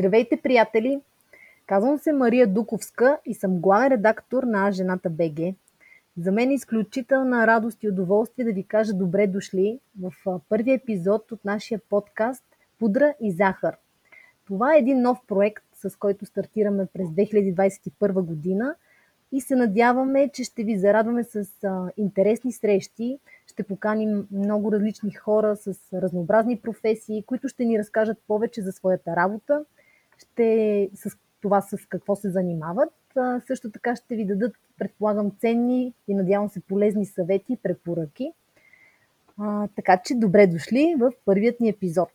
Здравейте, приятели! Казвам се Мария Дуковска и съм главен редактор на Жената БГ. За мен е изключителна радост и удоволствие да ви кажа добре дошли в първия епизод от нашия подкаст Пудра и захар. Това е един нов проект, с който стартираме през 2021 година и се надяваме, че ще ви зарадваме с интересни срещи. Ще поканим много различни хора с разнообразни професии, които ще ни разкажат повече за своята работа, ще с това с какво се занимават. А, също така ще ви дадат, предполагам, ценни и надявам се полезни съвети и препоръки. А, така че добре дошли в първият ни епизод.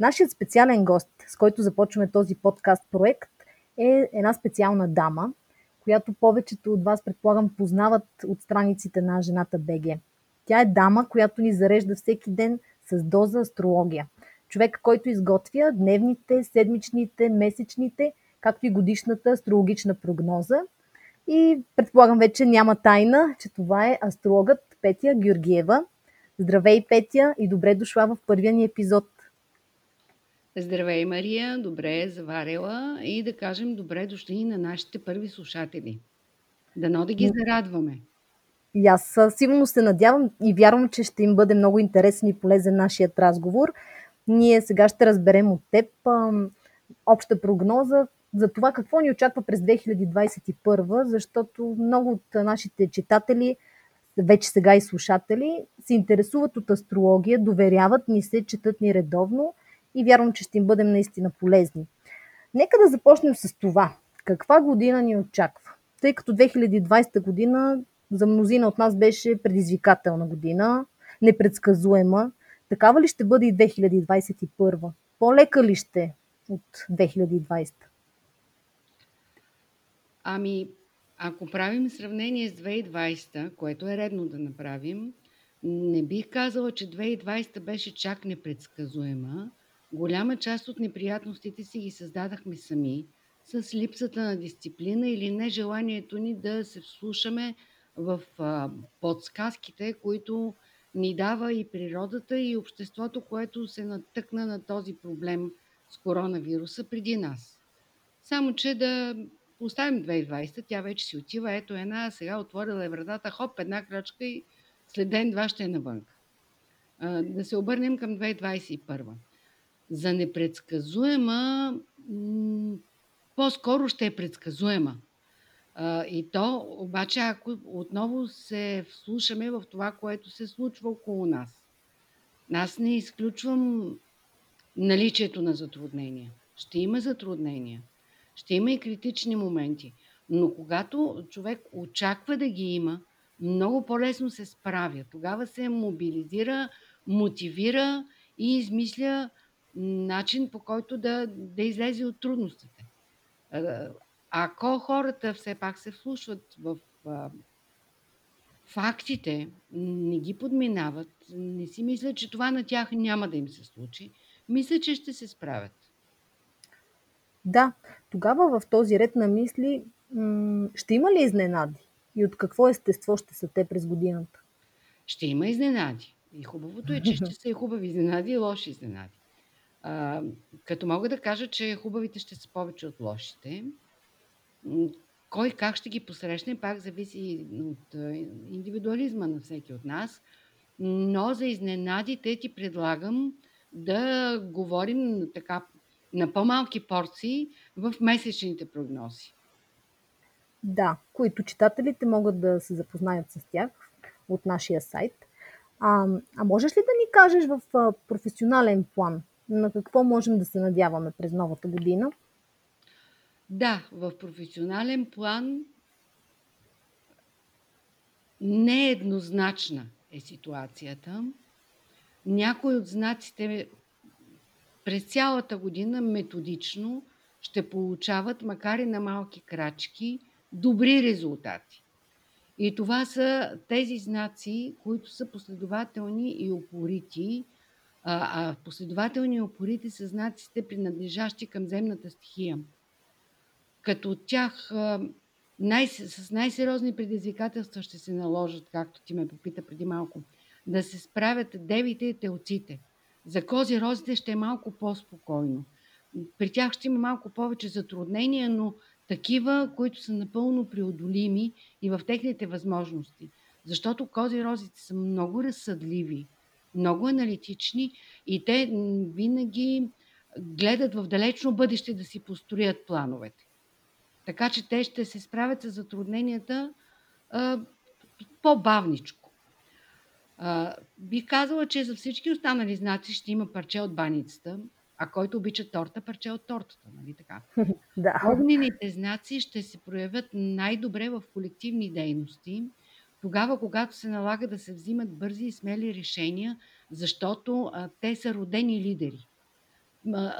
Нашият специален гост, с който започваме този подкаст проект, е една специална дама, която повечето от вас, предполагам, познават от страниците на жената БГ. Тя е дама, която ни зарежда всеки ден с доза астрология. Човек, който изготвя дневните, седмичните, месечните, както и годишната астрологична прогноза. И предполагам вече няма тайна, че това е астрологът Петя Георгиева. Здравей, Петя, и добре дошла в първия ни епизод. Здравей, Мария! Добре е заварила и да кажем добре дошли на нашите първи слушатели. Дано да ги зарадваме. И аз силно се надявам и вярвам, че ще им бъде много интересен и полезен нашият разговор. Ние сега ще разберем от теб а, обща прогноза за това какво ни очаква през 2021, защото много от нашите читатели, вече сега и слушатели, се интересуват от астрология, доверяват ни се, четат ни редовно и вярвам, че ще им бъдем наистина полезни. Нека да започнем с това. Каква година ни очаква? Тъй като 2020 година за мнозина от нас беше предизвикателна година, непредсказуема. Такава ли ще бъде и 2021? По-лека ли ще от 2020? Ами, ако правим сравнение с 2020, което е редно да направим, не бих казала, че 2020 беше чак непредсказуема, Голяма част от неприятностите си ги създадахме сами, с липсата на дисциплина или нежеланието ни да се вслушаме в подсказките, които ни дава и природата, и обществото, което се натъкна на този проблем с коронавируса преди нас. Само, че да оставим 2020, тя вече си отива, ето една, сега отворила е вратата, хоп, една крачка и след ден-два ще е навън. Да се обърнем към 2021 за непредсказуема, по-скоро ще е предсказуема. И то, обаче, ако отново се вслушаме в това, което се случва около нас. Аз не изключвам наличието на затруднения. Ще има затруднения. Ще има и критични моменти. Но когато човек очаква да ги има, много по-лесно се справя. Тогава се мобилизира, мотивира и измисля начин по който да, да излезе от трудностите. Ако хората все пак се вслушват в а, фактите, не ги подминават, не си мислят, че това на тях няма да им се случи, мисля, че ще се справят. Да, тогава в този ред на мисли ще има ли изненади? И от какво естество ще са те през годината? Ще има изненади. И хубавото е, че ще са и хубави изненади и лоши изненади. А, като мога да кажа, че хубавите ще са повече от лошите. Кой как ще ги посрещне, пак зависи от индивидуализма на всеки от нас. Но за изненадите ти предлагам да говорим така на по-малки порции в месечните прогнози. Да, които читателите могат да се запознаят с тях от нашия сайт. А, а можеш ли да ни кажеш в професионален план на какво можем да се надяваме през новата година? Да, в професионален план нееднозначна е ситуацията. Някои от знаците през цялата година методично ще получават, макар и на малки крачки, добри резултати. И това са тези знаци, които са последователни и упорити а, а последователни опорите са знаците, принадлежащи към земната стихия. Като от тях най- с най-сериозни предизвикателства ще се наложат, както ти ме попита преди малко, да се справят девите и телците. За кози розите ще е малко по-спокойно. При тях ще има малко повече затруднения, но такива, които са напълно преодолими и в техните възможности. Защото кози розите са много разсъдливи, много аналитични и те винаги гледат в далечно бъдеще да си построят плановете. Така че те ще се справят с затрудненията а, по-бавничко. А, бих казала, че за всички останали знаци ще има парче от баницата, а който обича торта, парче от тортата, нали така? Да. Огнените знаци ще се проявят най-добре в колективни дейности, тогава, когато се налага да се взимат бързи и смели решения, защото а, те са родени лидери.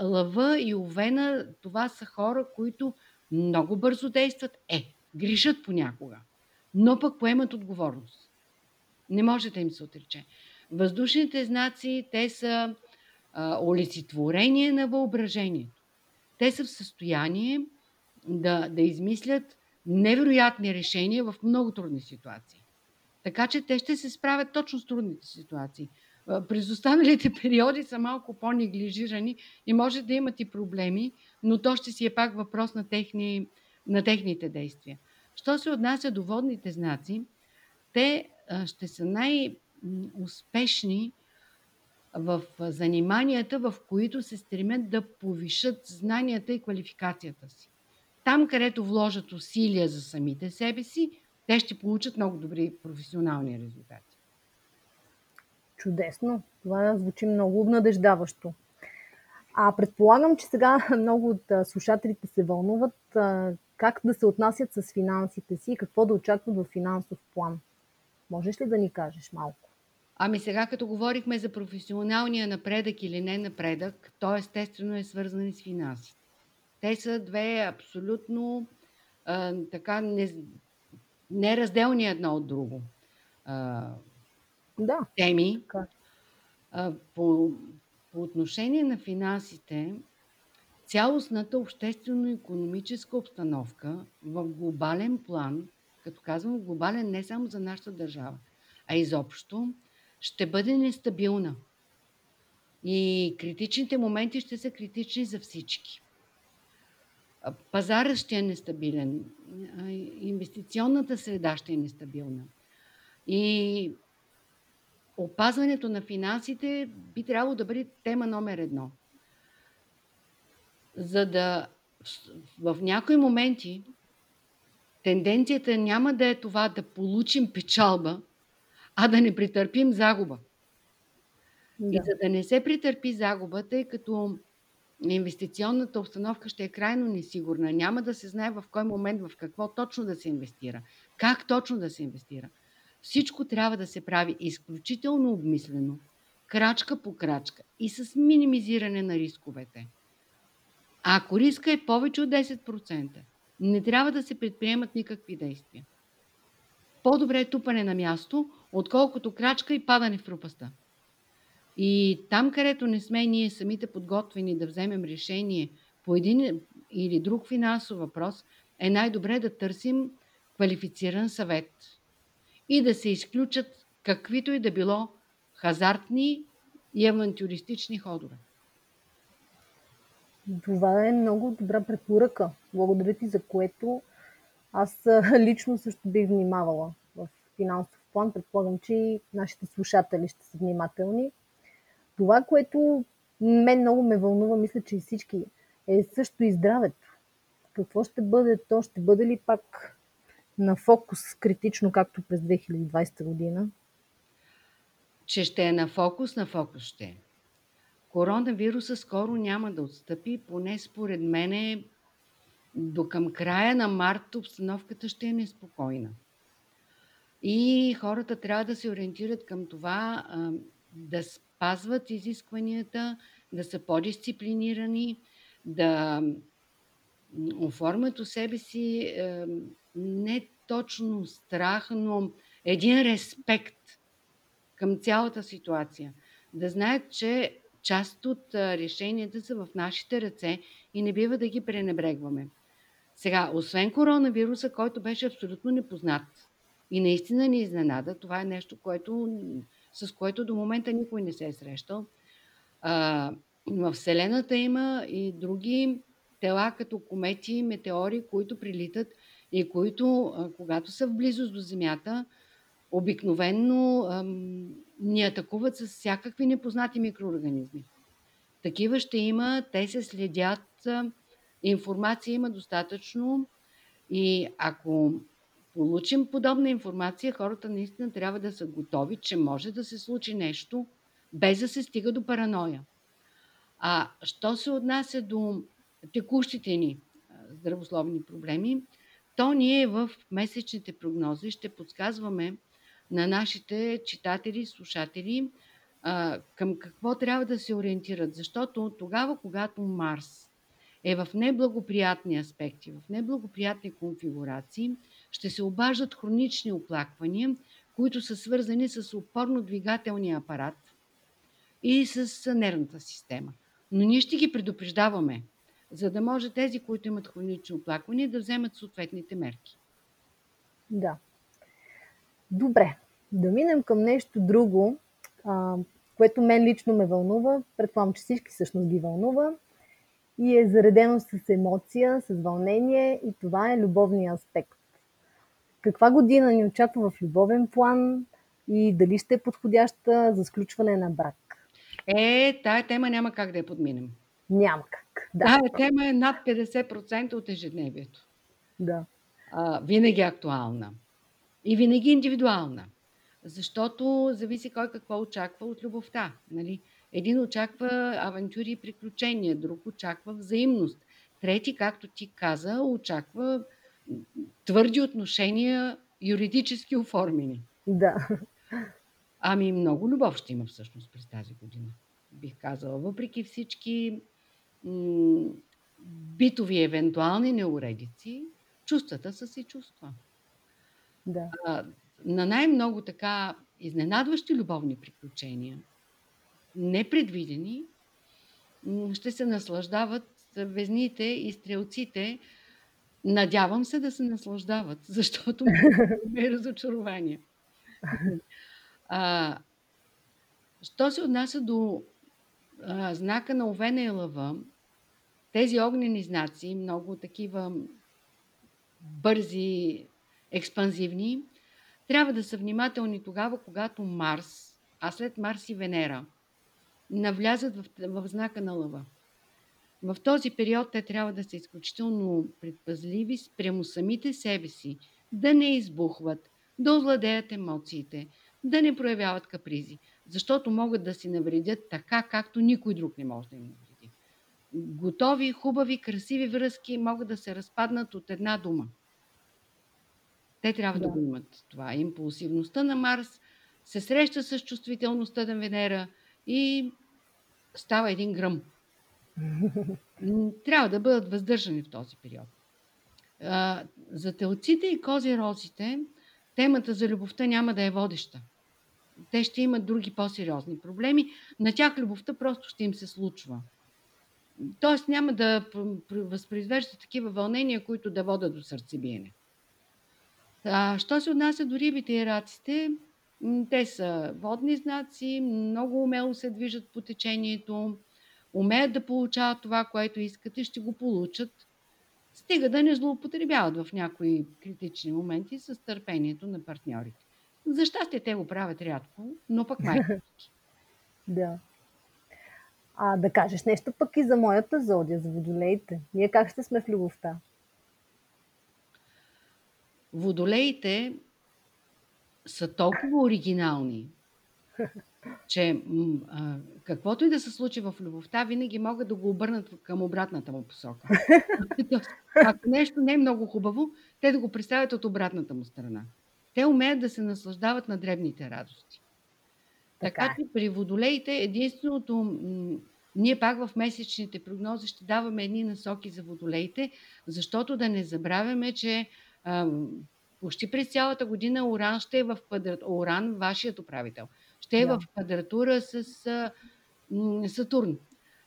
Лъва и Овена, това са хора, които много бързо действат, е, грешат понякога, но пък поемат отговорност. Не може да им се отрече. Въздушните знаци, те са а, олицетворение на въображението. Те са в състояние да, да измислят невероятни решения в много трудни ситуации. Така че те ще се справят точно с трудните ситуации. През останалите периоди са малко по-неглижирани и може да имат и проблеми, но то ще си е пак въпрос на, техни, на техните действия. Що се отнася до водните знаци, те ще са най-успешни в заниманията, в които се стремят да повишат знанията и квалификацията си. Там, където вложат усилия за самите себе си, те ще получат много добри професионални резултати. Чудесно. Това звучи много обнадеждаващо. А предполагам, че сега много от слушателите се вълнуват как да се отнасят с финансите си и какво да очакват в финансов план. Можеш ли да ни кажеш малко? Ами сега, като говорихме за професионалния напредък или не напредък, то естествено е свързано с финансите. Те са две абсолютно а, така не, неразделни едно от друго а, да, теми. така. А, по, по отношение на финансите, цялостната обществено-економическа обстановка в глобален план, като казвам глобален не само за нашата държава, а изобщо, ще бъде нестабилна. И критичните моменти ще са критични за всички. Пазарът ще е нестабилен, инвестиционната среда ще е нестабилна. И опазването на финансите би трябвало да бъде тема номер едно. За да в някои моменти тенденцията няма да е това да получим печалба, а да не претърпим загуба. Да. И за да не се претърпи загуба, тъй като инвестиционната обстановка ще е крайно несигурна, няма да се знае в кой момент, в какво точно да се инвестира, как точно да се инвестира. Всичко трябва да се прави изключително обмислено, крачка по крачка и с минимизиране на рисковете. А ако риска е повече от 10%, не трябва да се предприемат никакви действия. По-добре е тупане на място, отколкото крачка и падане в пропаста. И там, където не сме ние самите подготвени да вземем решение по един или друг финансов въпрос, е най-добре да търсим квалифициран съвет и да се изключат каквито и да било хазартни и авантюристични ходове. Това е много добра препоръка. Благодаря ти за което аз лично също бих внимавала в финансов план. Предполагам, че и нашите слушатели ще са внимателни. Това, което мен много ме вълнува, мисля, че и всички, е също и здравето. Какво ще бъде то? Ще бъде ли пак на фокус критично, както през 2020 година? Че ще е на фокус, на фокус ще е. Коронавируса скоро няма да отстъпи, поне според мене до към края на март обстановката ще е неспокойна. И хората трябва да се ориентират към това да спазват изискванията, да са по-дисциплинирани, да оформят у себе си не точно страх, но един респект към цялата ситуация. Да знаят, че част от решенията са в нашите ръце и не бива да ги пренебрегваме. Сега, освен коронавируса, който беше абсолютно непознат и наистина ни изненада, това е нещо, което, с което до момента никой не се е срещал, в Вселената има и други тела, като комети, метеори, които прилитат и които, когато са в близост до Земята, обикновенно ни атакуват с всякакви непознати микроорганизми. Такива ще има, те се следят, информация има достатъчно и ако получим подобна информация, хората наистина трябва да са готови, че може да се случи нещо, без да се стига до параноя. А що се отнася до текущите ни здравословни проблеми, то ние в месечните прогнози ще подсказваме на нашите читатели слушатели към какво трябва да се ориентират. Защото тогава, когато Марс е в неблагоприятни аспекти, в неблагоприятни конфигурации, ще се обаждат хронични оплаквания, които са свързани с опорно-двигателния апарат и с нервната система. Но ние ще ги предупреждаваме, за да може тези, които имат хронични оплаквания, да вземат съответните мерки. Да. Добре, да минем към нещо друго, а, което мен лично ме вълнува. Предполагам, че всички всъщност ги вълнува. И е заредено с емоция, с вълнение и това е любовния аспект. Каква година ни очаква в любовен план и дали ще е подходяща за сключване на брак? Е, тая тема няма как да я подминем. Няма как. Да. Тая тема е над 50% от ежедневието. Да. А, винаги е актуална. И винаги индивидуална. Защото зависи кой какво очаква от любовта. Нали? Един очаква авантюри и приключения, друг очаква взаимност. Трети, както ти каза, очаква твърди отношения, юридически оформени. Да. Ами много любов ще има всъщност през тази година. Бих казала, въпреки всички битови евентуални неуредици, чувствата са си чувства. Да. А, на най-много така изненадващи любовни приключения, непредвидени, ще се наслаждават везните и стрелците. Надявам се да се наслаждават, защото е разочарование. А, що се отнася до а, знака на Овена и Лъва, тези огнени знаци, много такива бързи, експанзивни, трябва да са внимателни тогава, когато Марс, а след Марс и Венера, навлязат в, в знака на Лъва. В този период те трябва да са изключително предпазливи спрямо самите себе си, да не избухват, да овладеят емоциите, да не проявяват капризи, защото могат да си навредят така, както никой друг не може да им навреди. Готови, хубави, красиви връзки могат да се разпаднат от една дума. Те трябва да, да го имат това. Импулсивността на Марс се среща с чувствителността на Венера и става един гръм. Трябва да бъдат въздържани в този период. За телците и козирозите темата за любовта няма да е водеща. Те ще имат други по-сериозни проблеми. На тях любовта просто ще им се случва. Тоест няма да възпроизвежда такива вълнения, които да водят до сърцебиене. А, що се отнася до рибите и раците, те са водни знаци, много умело се движат по течението, умеят да получават това, което искат и ще го получат. Стига да не злоупотребяват в някои критични моменти с търпението на партньорите. За щастие те го правят рядко, но пък майка. да. А да кажеш нещо пък и за моята зодия, за водолеите. Ние как ще сме в любовта? Водолеите са толкова оригинални, че а, каквото и да се случи в любовта, винаги могат да го обърнат към обратната му посока. Ако нещо не е много хубаво, те да го представят от обратната му страна. Те умеят да се наслаждават на дребните радости. Така, така че при водолеите единственото, ние пак в месечните прогнози ще даваме едни насоки за водолеите, защото да не забравяме, че а, почти през цялата година Оран ще е в квадратура, Оран, вашият управител, ще е да. в квадратура с а, м- Сатурн.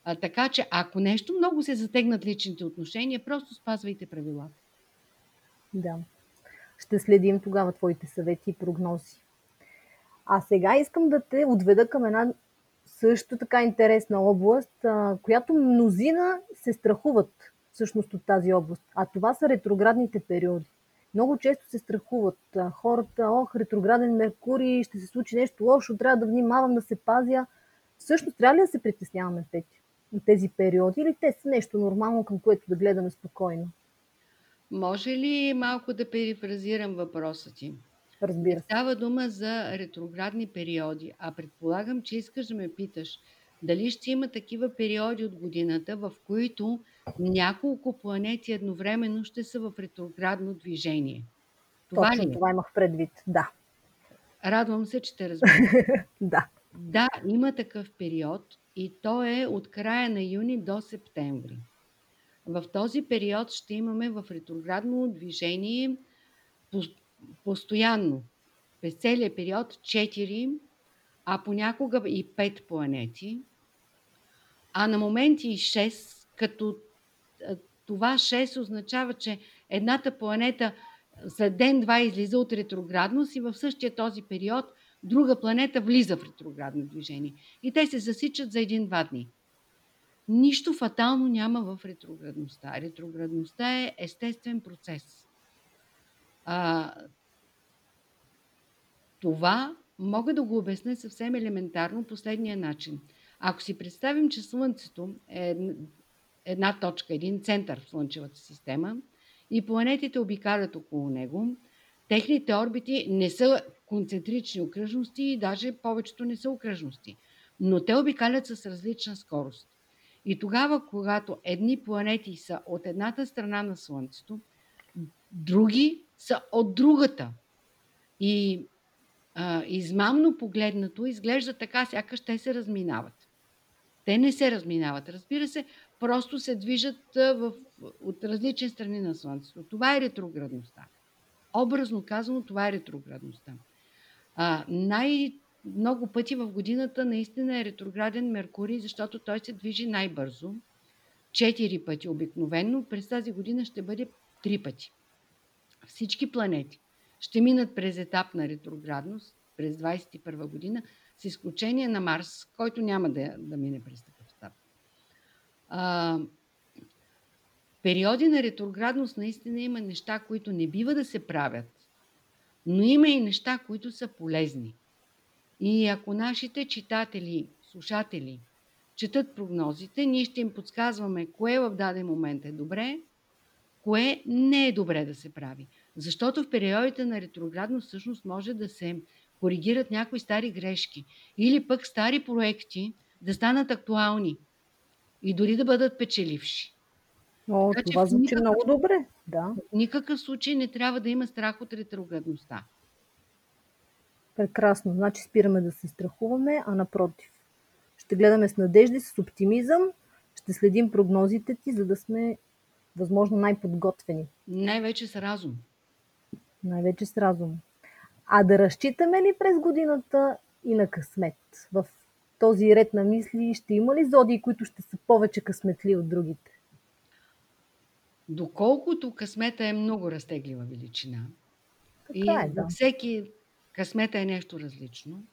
А, така че, ако нещо много се затегнат личните отношения, просто спазвайте правилата. Да. Ще следим тогава твоите съвети и прогнози. А сега искам да те отведа към една също така интересна област, която мнозина се страхуват всъщност от тази област. А това са ретроградните периоди. Много често се страхуват хората, ох, ретрограден Меркурий, ще се случи нещо лошо, трябва да внимавам да се пазя. Всъщност трябва ли да се притесняваме, Пети, от тези периоди или те са нещо нормално, към което да гледаме спокойно? Може ли малко да перифразирам въпроса ти? Разбира се. Става дума за ретроградни периоди, а предполагам, че искаш да ме питаш дали ще има такива периоди от годината, в които няколко планети едновременно ще са в ретроградно движение. Това Точно ли е? това имах предвид, да. Радвам се, че те разбирам. да. Да, има такъв период и то е от края на юни до септември. В този период ще имаме в ретроградно движение постоянно, през целия период 4, а понякога и 5 планети, а на моменти и 6, като това 6 означава, че едната планета след ден-два излиза от ретроградност и в същия този период друга планета влиза в ретроградно движение. И те се засичат за един-два дни. Нищо фатално няма в ретроградността. Ретроградността е естествен процес. А, това мога да го обясня съвсем елементарно последния начин. Ако си представим, че Слънцето е една точка, един център в Слънчевата система и планетите обикалят около него, техните орбити не са концентрични окръжности и даже повечето не са окръжности, но те обикалят с различна скорост. И тогава, когато едни планети са от едната страна на Слънцето, други са от другата. И а, измамно погледнато изглежда така, сякаш те се разминават. Те не се разминават. Разбира се, просто се движат в, от различни страни на Слънцето. Това е ретроградността. Образно казано, това е ретроградността. А, най- много пъти в годината наистина е ретрограден Меркурий, защото той се движи най-бързо. Четири пъти обикновенно. През тази година ще бъде три пъти. Всички планети ще минат през етап на ретроградност през 2021 година, с изключение на Марс, който няма да, да мине през такъв етап. А, периоди на ретроградност наистина има неща, които не бива да се правят, но има и неща, които са полезни. И ако нашите читатели, слушатели четат прогнозите, ние ще им подсказваме кое в даден момент е добре, кое не е добре да се прави. Защото в периодите на ретроградност всъщност може да се коригират някои стари грешки или пък стари проекти да станат актуални и дори да бъдат печеливши. О, така, това звучи никакъв, много добре. Да. В никакъв случай не трябва да има страх от ретроградността. Прекрасно. Значи спираме да се страхуваме, а напротив. Ще гледаме с надежда, с оптимизъм, ще следим прогнозите ти, за да сме възможно най-подготвени. Най-вече с разум. Най-вече с разум. А да разчитаме ли през годината и на късмет? В този ред на мисли ще има ли зодии, които ще са повече късметли от другите? Доколкото късмета е много разтеглива величина така и е, да. всеки късмета е нещо различно,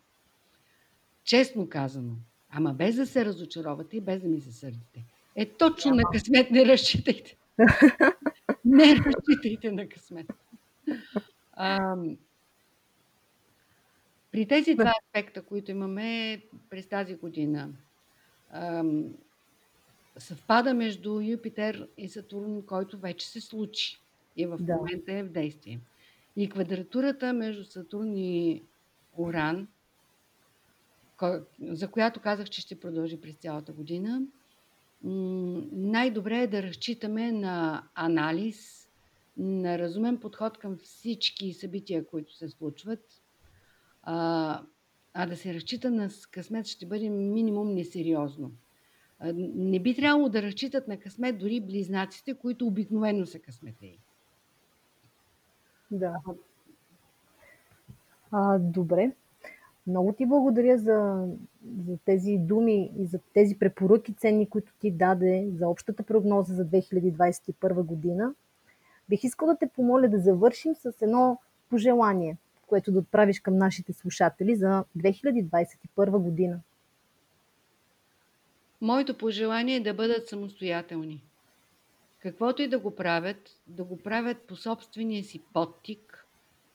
честно казано, ама без да се разочаровате и без да ми се сърдите. Е, точно Няма. на късмет не разчитайте. не разчитайте на късмет. А, при тези два аспекта, които имаме през тази година, ам, съвпада между Юпитер и Сатурн, който вече се случи и в да. момента е в действие. И квадратурата между Сатурн и Уран, за която казах, че ще продължи през цялата година, най-добре е да разчитаме на анализ, на разумен подход към всички събития, които се случват, а, а да се разчита на късмет ще бъде минимум несериозно. А, не би трябвало да разчитат на късмет дори близнаците, които обикновено са късметеи. Да. А, добре. Много ти благодаря за, за тези думи и за тези препоръки ценни, които ти даде за общата прогноза за 2021 година. Бих искал да те помоля да завършим с едно пожелание което да отправиш към нашите слушатели за 2021 година? Моето пожелание е да бъдат самостоятелни. Каквото и да го правят, да го правят по собствения си подтик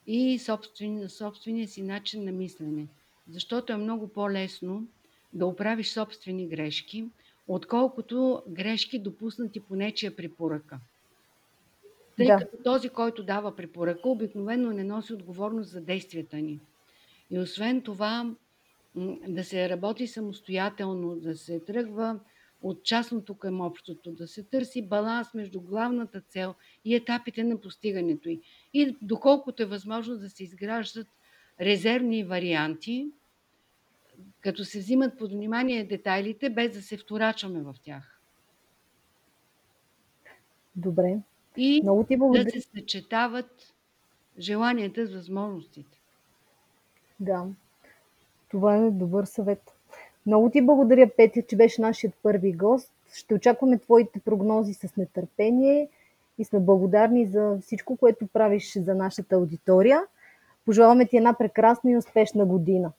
и собствен, собствения си начин на мислене. Защото е много по-лесно да оправиш собствени грешки, отколкото грешки допуснати по нечия препоръка. Тъй Да. като този, който дава препоръка, обикновено не носи отговорност за действията ни. И освен това, да се работи самостоятелно, да се тръгва от частното към общото, да се търси баланс между главната цел и етапите на постигането й. И доколкото е възможно да се изграждат резервни варианти, като се взимат под внимание детайлите, без да се вторачваме в тях. Добре. И Много ти да благодаря. се съчетават желанията с възможностите. Да, това е добър съвет. Много ти благодаря, Петя, че беше нашият първи гост. Ще очакваме твоите прогнози с нетърпение и сме благодарни за всичко, което правиш за нашата аудитория. Пожелаваме ти една прекрасна и успешна година.